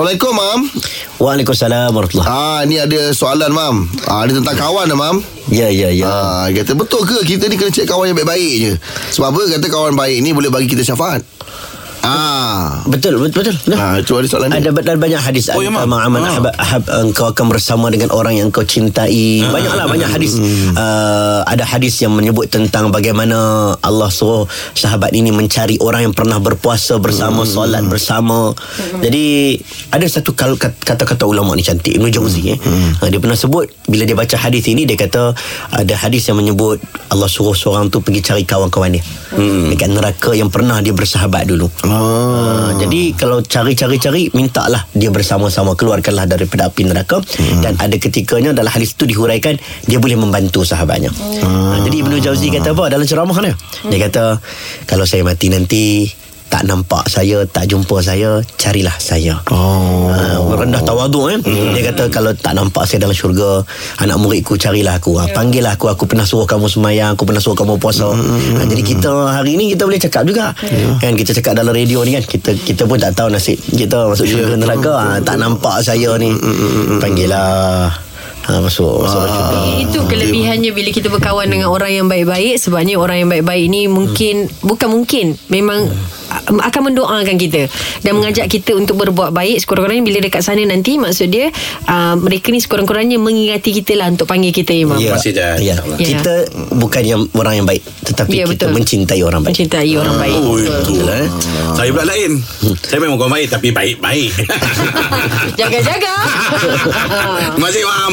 Assalamualaikum, Mam. Waalaikumsalam warahmatullahi Ah, ni ada soalan, Mam. Ah, ni tentang kawan dah, Mam. Ya ya ya Ah, kata betul ke kita ni kena cek kawan yang baik-baik je? Sebab apa? Kata kawan baik ni boleh bagi kita syafaat. Ah. Betul betul betul. Ah, itu ada soalan ni. Ada betul banyak hadis Oh, ya, ma'aman Ah. ahab, ahab, engkau akan bersama dengan orang yang kau cintai. Banyaklah banyak hadis. Uh, ada hadis yang menyebut tentang bagaimana Allah suruh sahabat ini mencari orang yang pernah berpuasa bersama, solat bersama. Jadi ada satu kata-kata ulama ni cantik Ibn Jauzi eh. Uh, dia pernah sebut bila dia baca hadis ini dia kata ada hadis yang menyebut Allah suruh seorang tu pergi cari kawan-kawan dia. Dekat neraka yang pernah dia bersahabat dulu. Ah. Ha, jadi kalau cari-cari-cari mintalah dia bersama-sama keluarkanlah daripada api neraka hmm. dan ada ketikanya dalam hadis itu dihuraikan dia boleh membantu sahabatnya. Hmm. Ha, jadi Ibnu Jauzi kata apa dalam ceramah dia? Dia kata kalau saya mati nanti tak nampak saya, tak jumpa saya, carilah saya. Oh. Ha, rendah tawaduk eh. Hmm. Dia kata kalau tak nampak saya dalam syurga, anak muridku carilah aku. Ha, panggillah aku, aku pernah suruh kamu semayang, aku pernah suruh kamu puasa. Ha, jadi kita hari ni kita boleh cakap juga. Kan kita cakap dalam radio ni kan, kita kita pun tak tahu nasib kita masuk syurga neraka. Ha, tak nampak saya ni. Panggillah. Ha, masuk masuk syurga. Itu kelebihannya bila kita berkawan dengan orang yang baik-baik sebabnya orang yang baik-baik ni mungkin bukan mungkin memang a- akan mendoakan kita dan mengajak kita untuk berbuat baik sekurang-kurangnya bila dekat sana nanti maksud dia uh, mereka ni sekurang-kurangnya mengingati kita lah untuk panggil kita imam. Ya, Masih dah, ya. insyaAllah. Kita bukan yang orang yang baik tetapi Ya, kita betul. mencintai orang baik. Mencintai orang baik. Oh Betul. itu Betul, eh? Saya pula lain Saya memang orang baik Tapi baik-baik Jaga-jaga. Terima kasih Mam